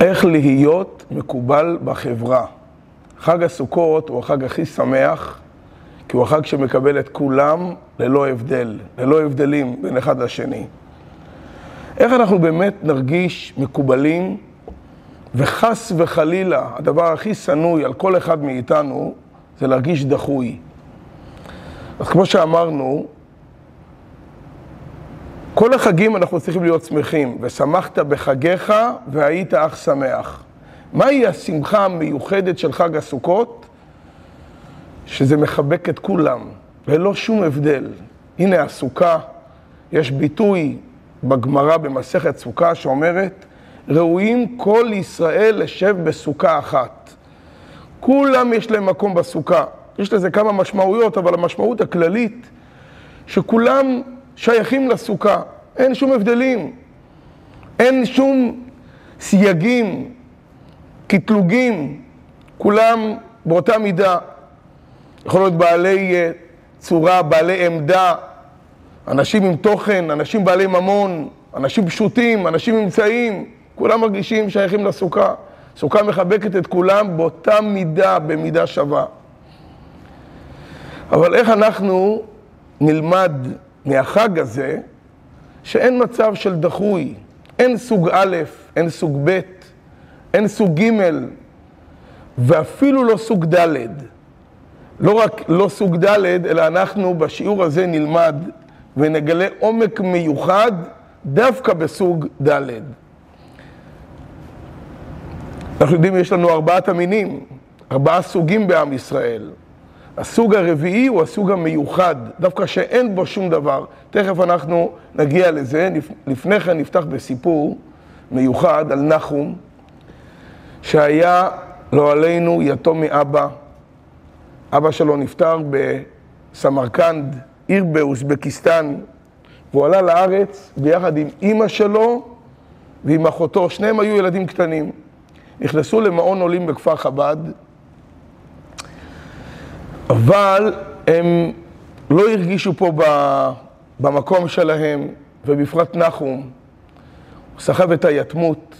איך להיות מקובל בחברה. חג הסוכות הוא החג הכי שמח, כי הוא החג שמקבל את כולם ללא הבדל, ללא הבדלים בין אחד לשני. איך אנחנו באמת נרגיש מקובלים, וחס וחלילה, הדבר הכי שנוי על כל אחד מאיתנו, זה להרגיש דחוי. אז כמו שאמרנו, כל החגים אנחנו צריכים להיות שמחים, ושמחת בחגיך והיית אך שמח. מהי השמחה המיוחדת של חג הסוכות? שזה מחבק את כולם, ולא שום הבדל. הנה הסוכה, יש ביטוי בגמרא במסכת סוכה שאומרת, ראויים כל ישראל לשב בסוכה אחת. כולם יש להם מקום בסוכה. יש לזה כמה משמעויות, אבל המשמעות הכללית, שכולם שייכים לסוכה, אין שום הבדלים, אין שום סייגים, קטלוגים, כולם באותה מידה. יכול להיות בעלי אה, צורה, בעלי עמדה, אנשים עם תוכן, אנשים בעלי ממון, אנשים פשוטים, אנשים נמצאים, כולם מרגישים שייכים לסוכה. סוכה מחבקת את כולם באותה מידה, במידה שווה. אבל איך אנחנו נלמד מהחג הזה שאין מצב של דחוי, אין סוג א', אין סוג ב', אין סוג ג', ואפילו לא סוג ד'. לא רק לא סוג ד', אלא אנחנו בשיעור הזה נלמד ונגלה עומק מיוחד דווקא בסוג ד'. אנחנו יודעים, יש לנו ארבעת המינים, ארבעה סוגים בעם ישראל. הסוג הרביעי הוא הסוג המיוחד, דווקא שאין בו שום דבר. תכף אנחנו נגיע לזה. לפני כן נפתח בסיפור מיוחד על נחום, שהיה, לא עלינו, יתום מאבא. אבא שלו נפטר בסמרקנד, עיר באוזבקיסטן, והוא עלה לארץ ביחד עם אימא שלו ועם אחותו. שניהם היו ילדים קטנים. נכנסו למעון עולים בכפר חב"ד, אבל הם לא הרגישו פה במקום שלהם, ובפרט נחום, הוא סחב את היתמות,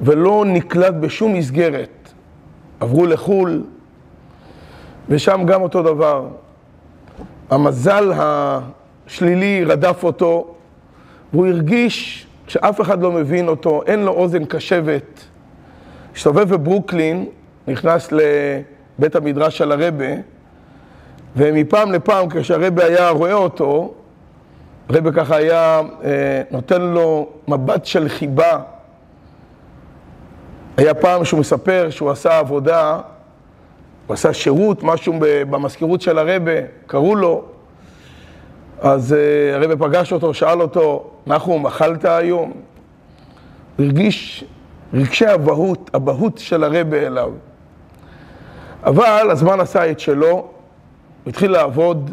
ולא נקלט בשום מסגרת. עברו לחו"ל, ושם גם אותו דבר. המזל השלילי רדף אותו, והוא הרגיש שאף אחד לא מבין אותו, אין לו אוזן קשבת. הסתובב בברוקלין, נכנס לבית המדרש של הרבה, ומפעם לפעם כשהרבה היה רואה אותו, הרבה ככה היה אה, נותן לו מבט של חיבה. היה פעם שהוא מספר שהוא עשה עבודה, הוא עשה שירות, משהו במזכירות של הרבה, קראו לו, אז אה, הרבה פגש אותו, שאל אותו, נחום, אכלת היום? הרגיש רגשי אבהות, אבהות של הרבה אליו. אבל הזמן עשה את שלו, הוא התחיל לעבוד,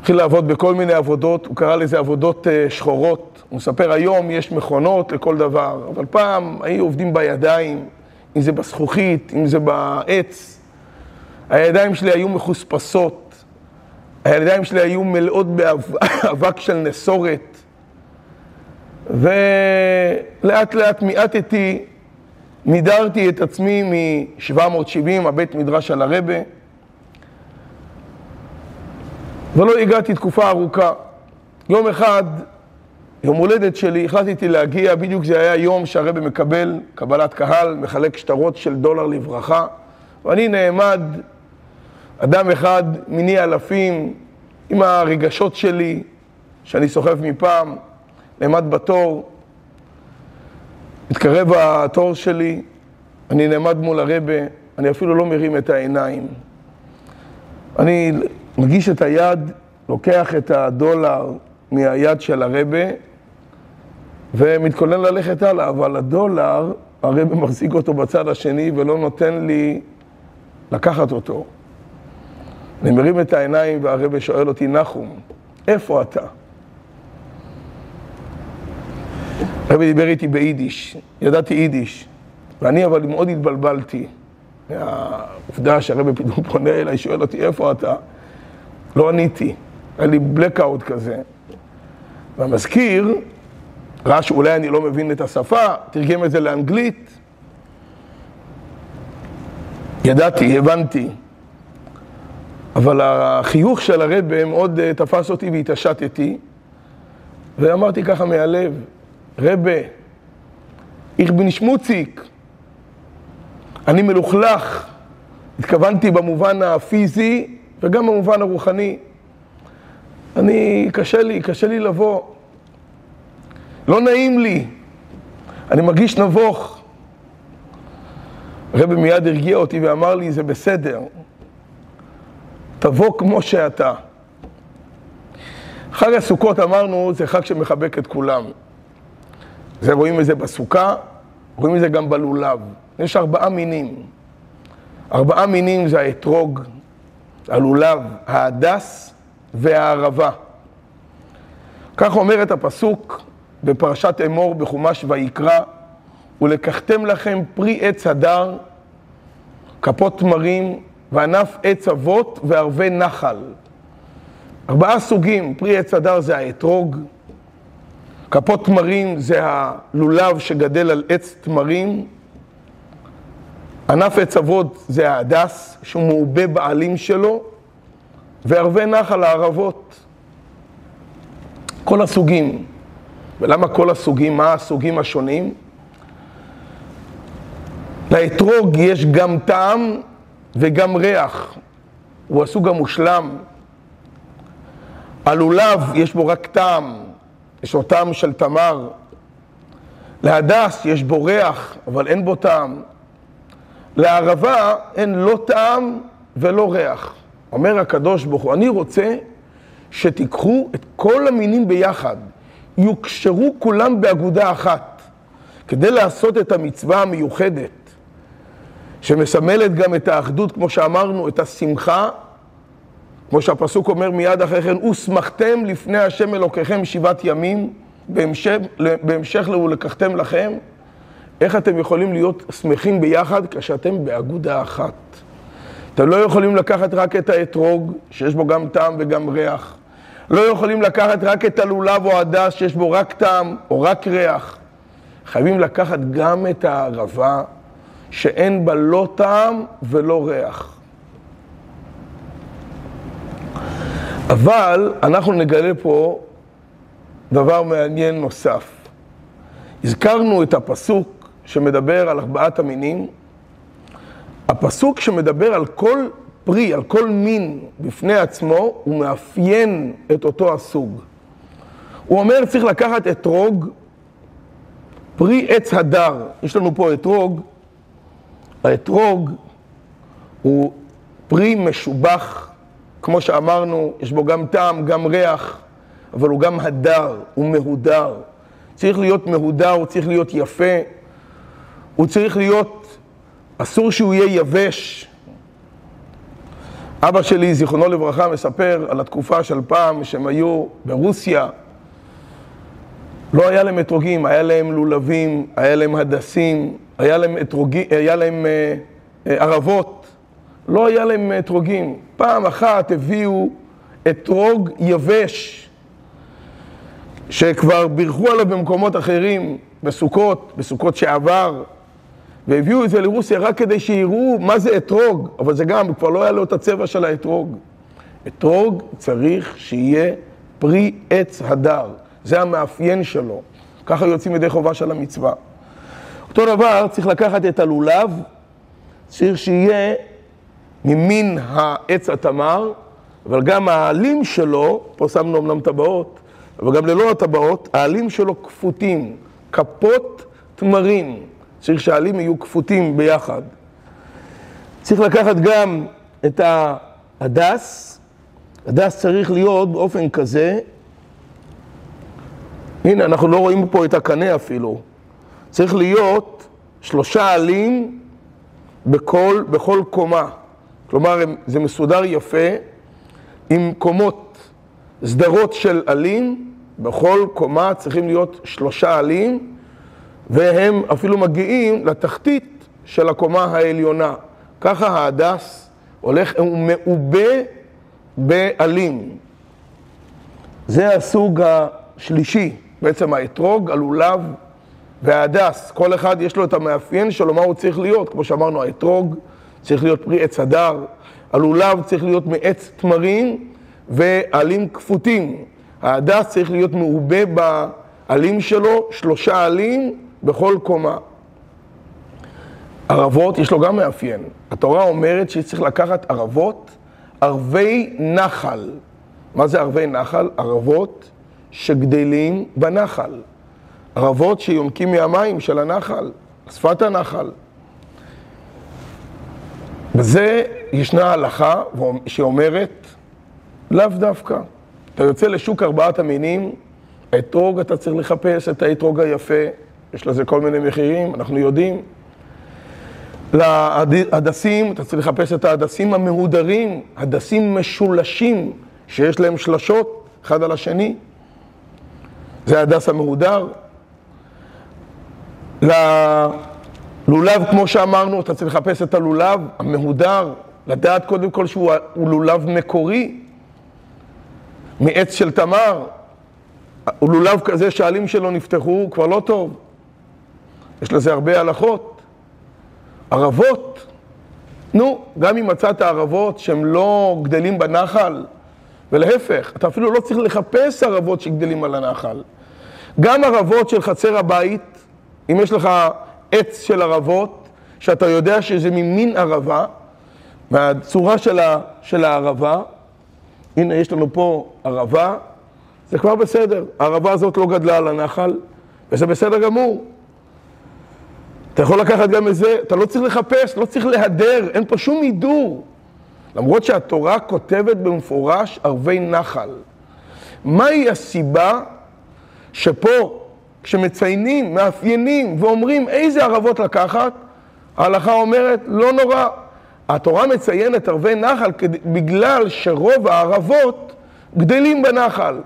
התחיל לעבוד בכל מיני עבודות, הוא קרא לזה עבודות אה, שחורות. הוא מספר, היום יש מכונות לכל דבר, אבל פעם היו עובדים בידיים, אם זה בזכוכית, אם זה בעץ. הידיים שלי היו מחוספסות, הידיים שלי היו מלאות באבק של נסורת. ולאט לאט מיעטתי, מידרתי את עצמי מ-770, הבית מדרש על הרבה, ולא הגעתי תקופה ארוכה. יום אחד, יום הולדת שלי, החלטתי להגיע, בדיוק זה היה יום שהרבה מקבל קבלת קהל, מחלק שטרות של דולר לברכה, ואני נעמד, אדם אחד מיני אלפים, עם הרגשות שלי, שאני סוחב מפעם, נעמד בתור, התקרב התור שלי, אני נעמד מול הרבה, אני אפילו לא מרים את העיניים. אני מגיש את היד, לוקח את הדולר מהיד של הרבה ומתכונן ללכת הלאה, אבל הדולר, הרבה מחזיק אותו בצד השני ולא נותן לי לקחת אותו. אני מרים את העיניים והרבה שואל אותי, נחום, איפה אתה? הרבי דיבר איתי ביידיש, ידעתי יידיש, ואני אבל מאוד התבלבלתי מהעובדה שהרבי פתאום פונה אליי, שואל אותי, איפה אתה? לא עניתי, היה לי בלקאוט כזה. והמזכיר ראה שאולי אני לא מבין את השפה, תרגם את זה לאנגלית. ידעתי, הבנתי. אבל החיוך של הרבה מאוד אה, תפס אותי והתעשתתי, ואמרתי ככה מהלב, רבה, איך בן שמוציק, אני מלוכלך, התכוונתי במובן הפיזי וגם במובן הרוחני. אני, קשה לי, קשה לי לבוא. לא נעים לי, אני מרגיש נבוך. הרבי מיד הרגיע אותי ואמר לי, זה בסדר, תבוא כמו שאתה. חג הסוכות אמרנו, זה חג שמחבק את כולם. זה רואים את זה בסוכה, רואים את זה גם בלולב. יש ארבעה מינים. ארבעה מינים זה האתרוג, הלולב, ההדס והערבה. כך אומרת הפסוק בפרשת אמור בחומש ויקרא, ולקחתם לכם פרי עץ הדר, כפות תמרים, וענף עץ אבות וערבי נחל. ארבעה סוגים, פרי עץ הדר זה האתרוג, כפות תמרים זה הלולב שגדל על עץ תמרים, ענף עץ אבות זה ההדס, שהוא מעובה בעלים שלו, וערבי נחל הערבות. כל הסוגים. ולמה כל הסוגים? מה הסוגים השונים? לאתרוג יש גם טעם וגם ריח. הוא הסוג המושלם. הלולב יש בו רק טעם, יש לו טעם של תמר. להדס יש בו ריח, אבל אין בו טעם. לערבה אין לא טעם ולא ריח. אומר הקדוש ברוך הוא, אני רוצה שתיקחו את כל המינים ביחד, יוקשרו כולם באגודה אחת, כדי לעשות את המצווה המיוחדת, שמסמלת גם את האחדות, כמו שאמרנו, את השמחה, כמו שהפסוק אומר מיד אחרי כן, ושמחתם לפני השם אלוקיכם שבעת ימים, בהמשך, בהמשך ל"ולקחתם לכם", איך אתם יכולים להיות שמחים ביחד כשאתם באגודה אחת? אתם לא יכולים לקחת רק את האתרוג, שיש בו גם טעם וגם ריח. לא יכולים לקחת רק את הלולב או הדס, שיש בו רק טעם או רק ריח. חייבים לקחת גם את הערבה, שאין בה לא טעם ולא ריח. אבל אנחנו נגלה פה דבר מעניין נוסף. הזכרנו את הפסוק שמדבר על ארבעת המינים, הפסוק שמדבר על כל פרי, על כל מין בפני עצמו, הוא מאפיין את אותו הסוג. הוא אומר, צריך לקחת אתרוג, פרי עץ הדר. יש לנו פה אתרוג, האתרוג הוא פרי משובח, כמו שאמרנו, יש בו גם טעם, גם ריח, אבל הוא גם הדר, הוא מהודר. צריך להיות מהודר, הוא צריך להיות יפה, הוא צריך להיות, אסור שהוא יהיה יבש. אבא שלי, זיכרונו לברכה, מספר על התקופה של פעם שהם היו ברוסיה. לא היה להם אתרוגים, היה להם לולבים, היה להם הדסים, היה להם, אתרוגים, היה להם אה, אה, ערבות. לא היה להם אתרוגים. פעם אחת הביאו אתרוג יבש, שכבר בירכו עליו במקומות אחרים, בסוכות, בסוכות שעבר. והביאו את זה לרוסיה רק כדי שיראו מה זה אתרוג, אבל זה גם, כבר לא היה לו את הצבע של האתרוג. אתרוג צריך שיהיה פרי עץ הדר, זה המאפיין שלו. ככה יוצאים ידי חובה של המצווה. אותו דבר, צריך לקחת את הלולב, צריך שיהיה ממין העץ התמר, אבל גם העלים שלו, פה שמנו אמנם טבעות, אבל גם ללא הטבעות, העלים שלו כפותים, כפות תמרים. צריך שהעלים יהיו כפותים ביחד. צריך לקחת גם את ההדס, הדס צריך להיות באופן כזה, הנה, אנחנו לא רואים פה את הקנה אפילו. צריך להיות שלושה עלים בכל, בכל קומה. כלומר, זה מסודר יפה, עם קומות, סדרות של עלים, בכל קומה צריכים להיות שלושה עלים, והם אפילו מגיעים לתחתית של הקומה העליונה. ככה ההדס הולך, הוא מעובה בעלים. זה הסוג השלישי. בעצם האתרוג, הלולב וההדס. כל אחד יש לו את המאפיין שלו, מה הוא צריך להיות. כמו שאמרנו, האתרוג צריך להיות פרי עץ הדר, הלולב צריך להיות מעץ תמרים ועלים כפותים. ההדס צריך להיות מעובה בעלים שלו, שלושה עלים בכל קומה. ערבות, יש לו גם מאפיין. התורה אומרת שצריך לקחת ערבות, ערבי נחל. מה זה ערבי נחל? ערבות שגדלים בנחל. ערבות שיונקים מהמים של הנחל, שפת הנחל. בזה ישנה הלכה שאומרת, לאו דווקא. אתה יוצא לשוק ארבעת המינים, האתרוג אתה צריך לחפש את האתרוג היפה, יש לזה כל מיני מחירים, אנחנו יודעים. להדסים, אתה צריך לחפש את ההדסים המהודרים, הדסים משולשים, שיש להם שלשות אחד על השני. זה ההדס המהודר. ללולב, כמו שאמרנו, אתה צריך לחפש את הלולב המהודר, לדעת קודם כל שהוא לולב מקורי, מעץ של תמר. הוא לולב כזה שהעלים שלו נפתחו, הוא כבר לא טוב. יש לזה הרבה הלכות. ערבות, נו, גם אם מצאת ערבות שהן לא גדלים בנחל, ולהפך, אתה אפילו לא צריך לחפש ערבות שגדלים על הנחל. גם ערבות של חצר הבית, אם יש לך עץ של ערבות, שאתה יודע שזה ממין ערבה, מהצורה של, ה, של הערבה, הנה יש לנו פה ערבה, זה כבר בסדר. הערבה הזאת לא גדלה על הנחל, וזה בסדר גמור. אתה יכול לקחת גם את זה, אתה לא צריך לחפש, לא צריך להדר, אין פה שום הידור. למרות שהתורה כותבת במפורש ערבי נחל. מהי הסיבה שפה, כשמציינים, מאפיינים ואומרים איזה ערבות לקחת, ההלכה אומרת, לא נורא. התורה מציינת ערבי נחל בגלל שרוב הערבות גדלים בנחל.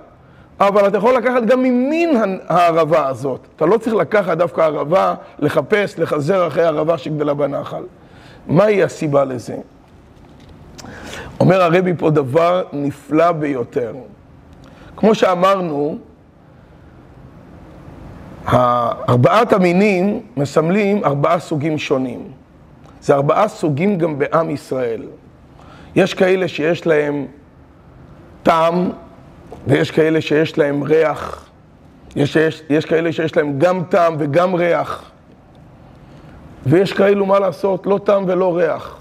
אבל אתה יכול לקחת גם ממין הערבה הזאת. אתה לא צריך לקחת דווקא ערבה, לחפש, לחזר אחרי ערבה שגדלה בנחל. מהי הסיבה לזה? אומר הרבי פה דבר נפלא ביותר. כמו שאמרנו, ארבעת המינים מסמלים ארבעה סוגים שונים. זה ארבעה סוגים גם בעם ישראל. יש כאלה שיש להם טעם, ויש כאלה שיש להם ריח. יש, יש, יש כאלה שיש להם גם טעם וגם ריח. ויש כאלו, מה לעשות, לא טעם ולא ריח.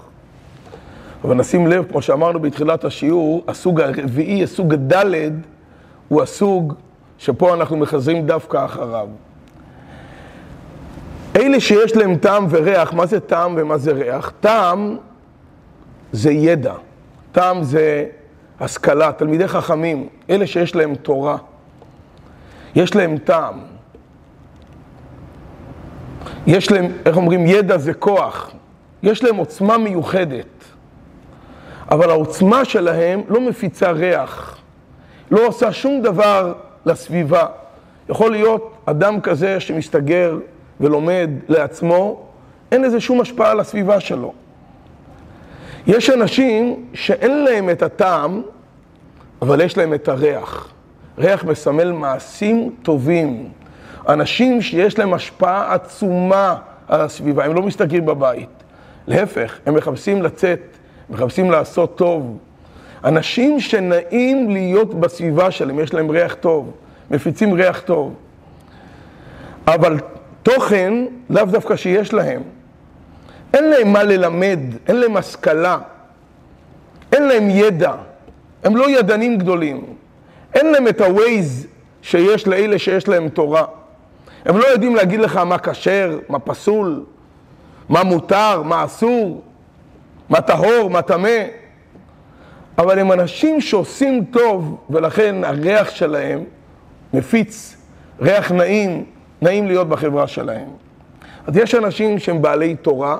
אבל נשים לב, כמו שאמרנו בתחילת השיעור, הסוג הרביעי, הסוג הדלת, הוא הסוג שפה אנחנו מחזרים דווקא אחריו. אלה שיש להם טעם וריח, מה זה טעם ומה זה ריח? טעם זה ידע, טעם זה השכלה, תלמידי חכמים, אלה שיש להם תורה, יש להם טעם. יש להם, איך אומרים, ידע זה כוח, יש להם עוצמה מיוחדת, אבל העוצמה שלהם לא מפיצה ריח, לא עושה שום דבר לסביבה. יכול להיות אדם כזה שמסתגר ולומד לעצמו, אין לזה שום השפעה על הסביבה שלו. יש אנשים שאין להם את הטעם, אבל יש להם את הריח. ריח מסמל מעשים טובים. אנשים שיש להם השפעה עצומה על הסביבה, הם לא מסתגרים בבית. להפך, הם מחפשים לצאת, מחפשים לעשות טוב. אנשים שנעים להיות בסביבה שלהם, יש להם ריח טוב, מפיצים ריח טוב. אבל תוכן, לאו דווקא שיש להם. אין להם מה ללמד, אין להם השכלה, אין להם ידע, הם לא ידענים גדולים. אין להם את ה-Waze שיש לאלה שיש להם תורה. הם לא יודעים להגיד לך מה כשר, מה פסול, מה מותר, מה אסור, מה טהור, מה טמא. אבל הם אנשים שעושים טוב, ולכן הריח שלהם מפיץ ריח נעים, נעים להיות בחברה שלהם. אז יש אנשים שהם בעלי תורה,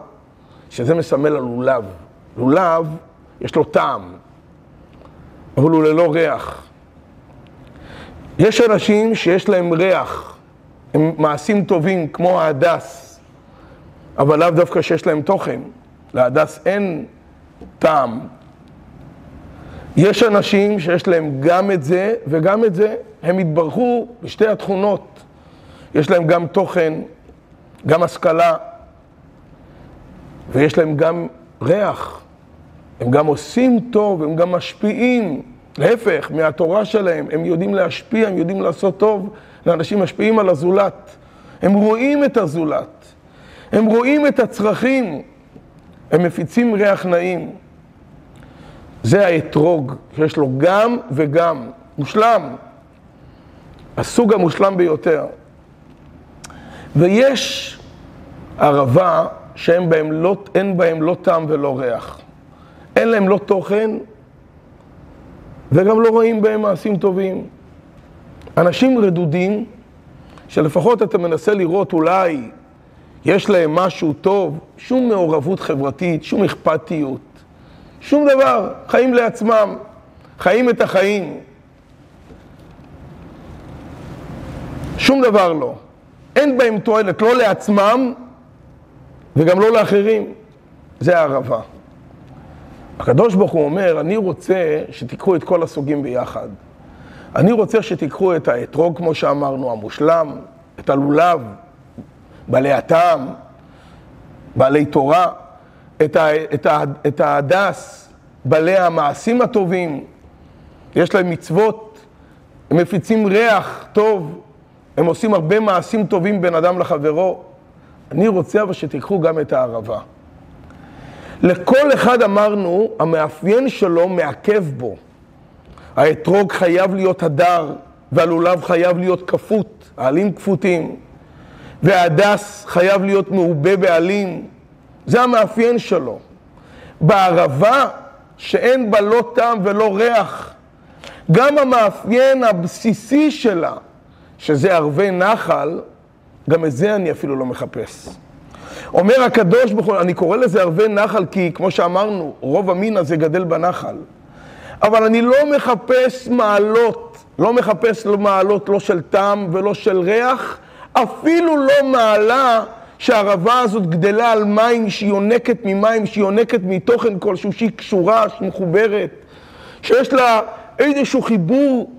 שזה מסמל הלולב. לולב, יש לו טעם, אבל הוא ללא ריח. יש אנשים שיש להם ריח, הם מעשים טובים, כמו ההדס, אבל לאו דווקא שיש להם תוכן. להדס אין טעם. יש אנשים שיש להם גם את זה וגם את זה, הם התברכו בשתי התכונות. יש להם גם תוכן, גם השכלה, ויש להם גם ריח. הם גם עושים טוב, הם גם משפיעים. להפך, מהתורה שלהם, הם יודעים להשפיע, הם יודעים לעשות טוב לאנשים משפיעים על הזולת. הם רואים את הזולת, הם רואים את הצרכים, הם מפיצים ריח נעים. זה האתרוג, שיש לו גם וגם, מושלם, הסוג המושלם ביותר. ויש ערבה שאין בהם לא, בהם לא טעם ולא ריח. אין להם לא תוכן, וגם לא רואים בהם מעשים טובים. אנשים רדודים, שלפחות אתה מנסה לראות אולי יש להם משהו טוב, שום מעורבות חברתית, שום אכפתיות, שום דבר, חיים לעצמם, חיים את החיים. שום דבר לא. אין בהם תועלת, לא לעצמם וגם לא לאחרים. זה הערבה. הקדוש ברוך הוא אומר, אני רוצה שתיקחו את כל הסוגים ביחד. אני רוצה שתיקחו את האתרוג, כמו שאמרנו, המושלם, את הלולב, בעלי הטעם, בעלי תורה, את, ה, את, ה, את ההדס, בעלי המעשים הטובים, יש להם מצוות, הם מפיצים ריח טוב, הם עושים הרבה מעשים טובים בין אדם לחברו. אני רוצה אבל שתיקחו גם את הערבה. לכל אחד אמרנו, המאפיין שלו מעכב בו. האתרוג חייב להיות הדר, והלולב חייב להיות כפות, העלים כפותים, וההדס חייב להיות מעובה בעלים. זה המאפיין שלו. בערבה, שאין בה לא טעם ולא ריח, גם המאפיין הבסיסי שלה, שזה ערבי נחל, גם את זה אני אפילו לא מחפש. אומר הקדוש ברוך הוא, אני קורא לזה ערבי נחל כי כמו שאמרנו, רוב המין הזה גדל בנחל. אבל אני לא מחפש מעלות, לא מחפש לא מעלות לא של טעם ולא של ריח, אפילו לא מעלה שהערבה הזאת גדלה על מים, שהיא יונקת ממים, שהיא יונקת מתוכן כלשהו, שהיא קשורה, שהיא מחוברת, שיש לה איזשהו חיבור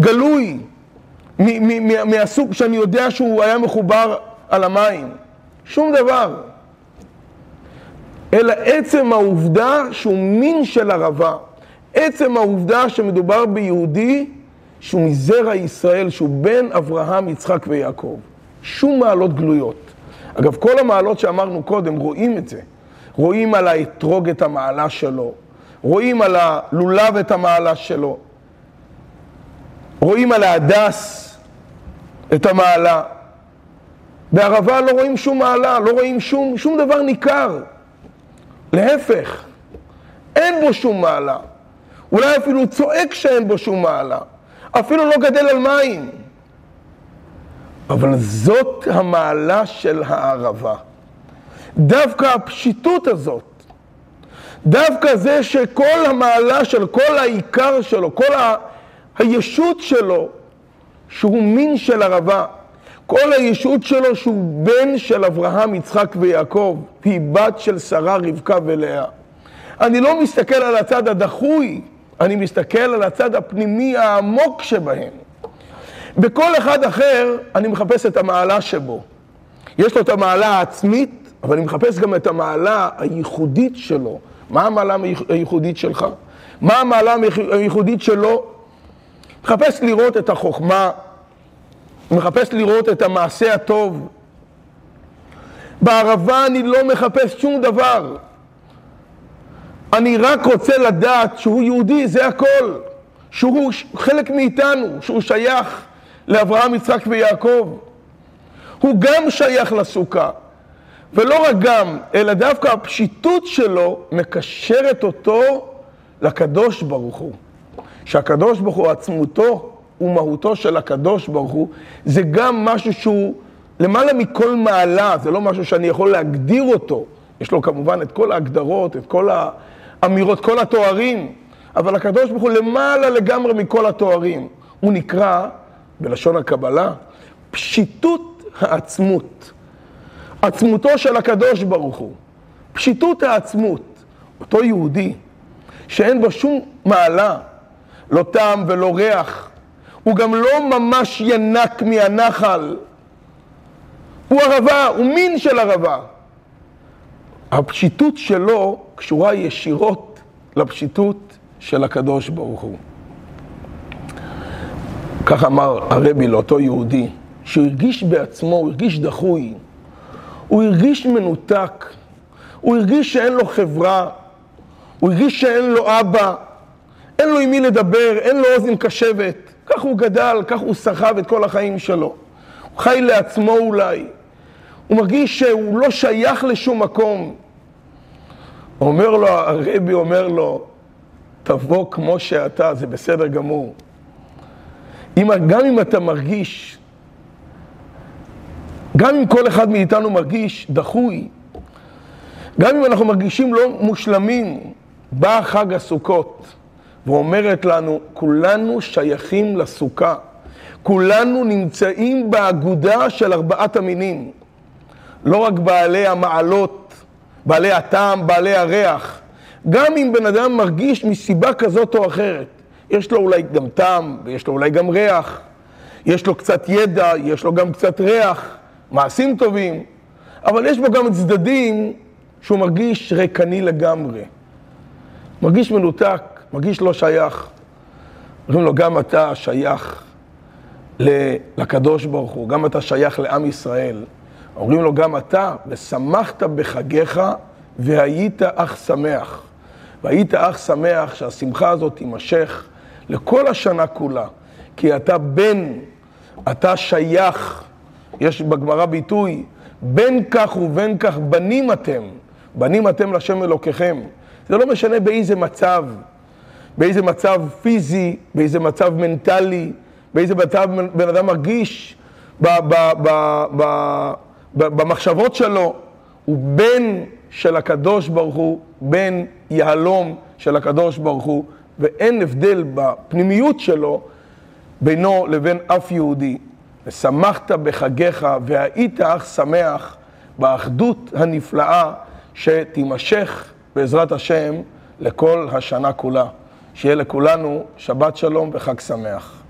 גלוי מהסוג שאני יודע שהוא היה מחובר על המים. שום דבר. אלא עצם העובדה שהוא מין של ערבה. עצם העובדה שמדובר ביהודי שהוא מזרע ישראל, שהוא בן אברהם, יצחק ויעקב. שום מעלות גלויות. אגב, כל המעלות שאמרנו קודם, רואים את זה. רואים על האתרוג את המעלה שלו, רואים על הלולב את המעלה שלו, רואים על ההדס את המעלה. בערבה לא רואים שום מעלה, לא רואים שום, שום דבר ניכר. להפך, אין בו שום מעלה. אולי אפילו צועק שאין בו שום מעלה. אפילו לא גדל על מים. אבל זאת המעלה של הערבה. דווקא הפשיטות הזאת, דווקא זה שכל המעלה של כל העיקר שלו, כל הישות שלו, שהוא מין של ערבה, כל הישות שלו שהוא בן של אברהם, יצחק ויעקב, היא בת של שרה, רבקה ולאה. אני לא מסתכל על הצד הדחוי, אני מסתכל על הצד הפנימי העמוק שבהם. בכל אחד אחר אני מחפש את המעלה שבו. יש לו את המעלה העצמית, אבל אני מחפש גם את המעלה הייחודית שלו. מה המעלה הייחודית שלך? מה המעלה הייחודית שלו? מחפש לראות את החוכמה, מחפש לראות את המעשה הטוב. בערבה אני לא מחפש שום דבר. אני רק רוצה לדעת שהוא יהודי, זה הכל. שהוא חלק מאיתנו, שהוא שייך לאברהם, יצחק ויעקב. הוא גם שייך לסוכה. ולא רק גם, אלא דווקא הפשיטות שלו מקשרת אותו לקדוש ברוך הוא. שהקדוש ברוך הוא עצמותו ומהותו של הקדוש ברוך הוא, זה גם משהו שהוא למעלה מכל מעלה, זה לא משהו שאני יכול להגדיר אותו. יש לו כמובן את כל ההגדרות, את כל האמירות, כל התוארים, אבל הקדוש ברוך הוא למעלה לגמרי מכל התוארים. הוא נקרא, בלשון הקבלה, פשיטות העצמות. עצמותו של הקדוש ברוך הוא. פשיטות העצמות. אותו יהודי שאין בו שום מעלה, לא טעם ולא ריח. הוא גם לא ממש ינק מהנחל. הוא ערבה, הוא מין של ערבה. הפשיטות שלו קשורה ישירות לפשיטות של הקדוש ברוך הוא. כך אמר הרבי לאותו יהודי, שהוא הרגיש בעצמו, הוא הרגיש דחוי, הוא הרגיש מנותק, הוא הרגיש שאין לו חברה, הוא הרגיש שאין לו אבא, אין לו עם מי לדבר, אין לו אוזן קשבת. כך הוא גדל, כך הוא סחב את כל החיים שלו. הוא חי לעצמו אולי. הוא מרגיש שהוא לא שייך לשום מקום. אומר לו, הרבי אומר לו, תבוא כמו שאתה, זה בסדר גמור. אם, גם אם אתה מרגיש, גם אם כל אחד מאיתנו מרגיש דחוי, גם אם אנחנו מרגישים לא מושלמים, בא חג הסוכות ואומרת לנו, כולנו שייכים לסוכה. כולנו נמצאים באגודה של ארבעת המינים. לא רק בעלי המעלות, בעלי הטעם, בעלי הריח. גם אם בן אדם מרגיש מסיבה כזאת או אחרת, יש לו אולי גם טעם, ויש לו אולי גם ריח, יש לו קצת ידע, יש לו גם קצת ריח, מעשים טובים, אבל יש בו גם צדדים שהוא מרגיש ריקני לגמרי. מרגיש מנותק, מרגיש לא שייך. אומרים לו, גם אתה שייך לקדוש ברוך הוא, גם אתה שייך לעם ישראל. אומרים לו, גם אתה, ושמחת בחגיך והיית אך שמח. והיית אך שמח שהשמחה הזאת תימשך לכל השנה כולה. כי אתה בן, אתה שייך, יש בגמרא ביטוי, בין כך ובין כך בנים אתם, בנים אתם לשם אלוקיכם. זה לא משנה באיזה מצב, באיזה מצב פיזי, באיזה מצב מנטלי, באיזה מצב בן אדם מרגיש ב, ב, ב, במחשבות שלו. הוא בן של הקדוש ברוך הוא, בן יהלום של הקדוש ברוך הוא, ואין הבדל בפנימיות שלו בינו לבין אף יהודי. ושמחת בחגיך והיית אך שמח באחדות הנפלאה שתימשך בעזרת השם לכל השנה כולה. שיהיה לכולנו שבת שלום וחג שמח.